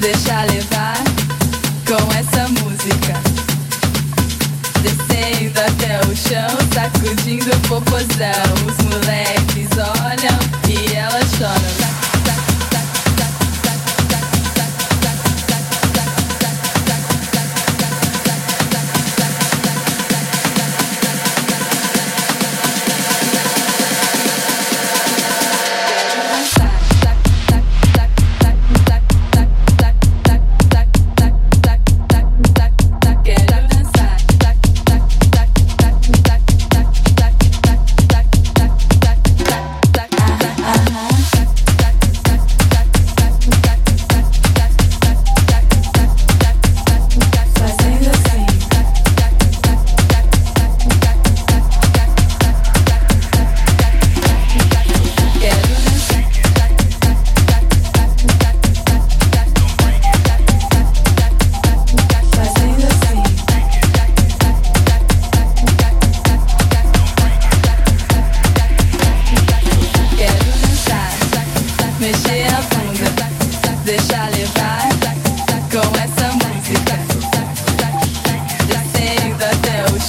deixa levar com essa música. Descendo até o chão, sacudindo o popozão. Os moleques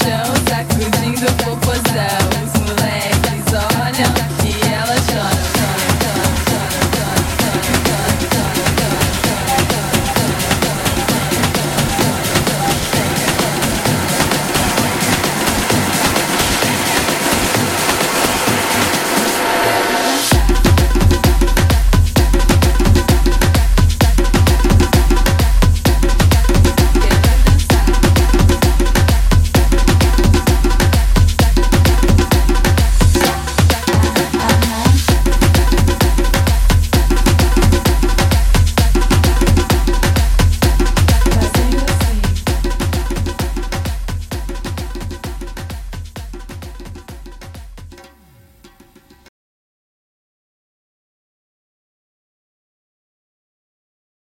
música.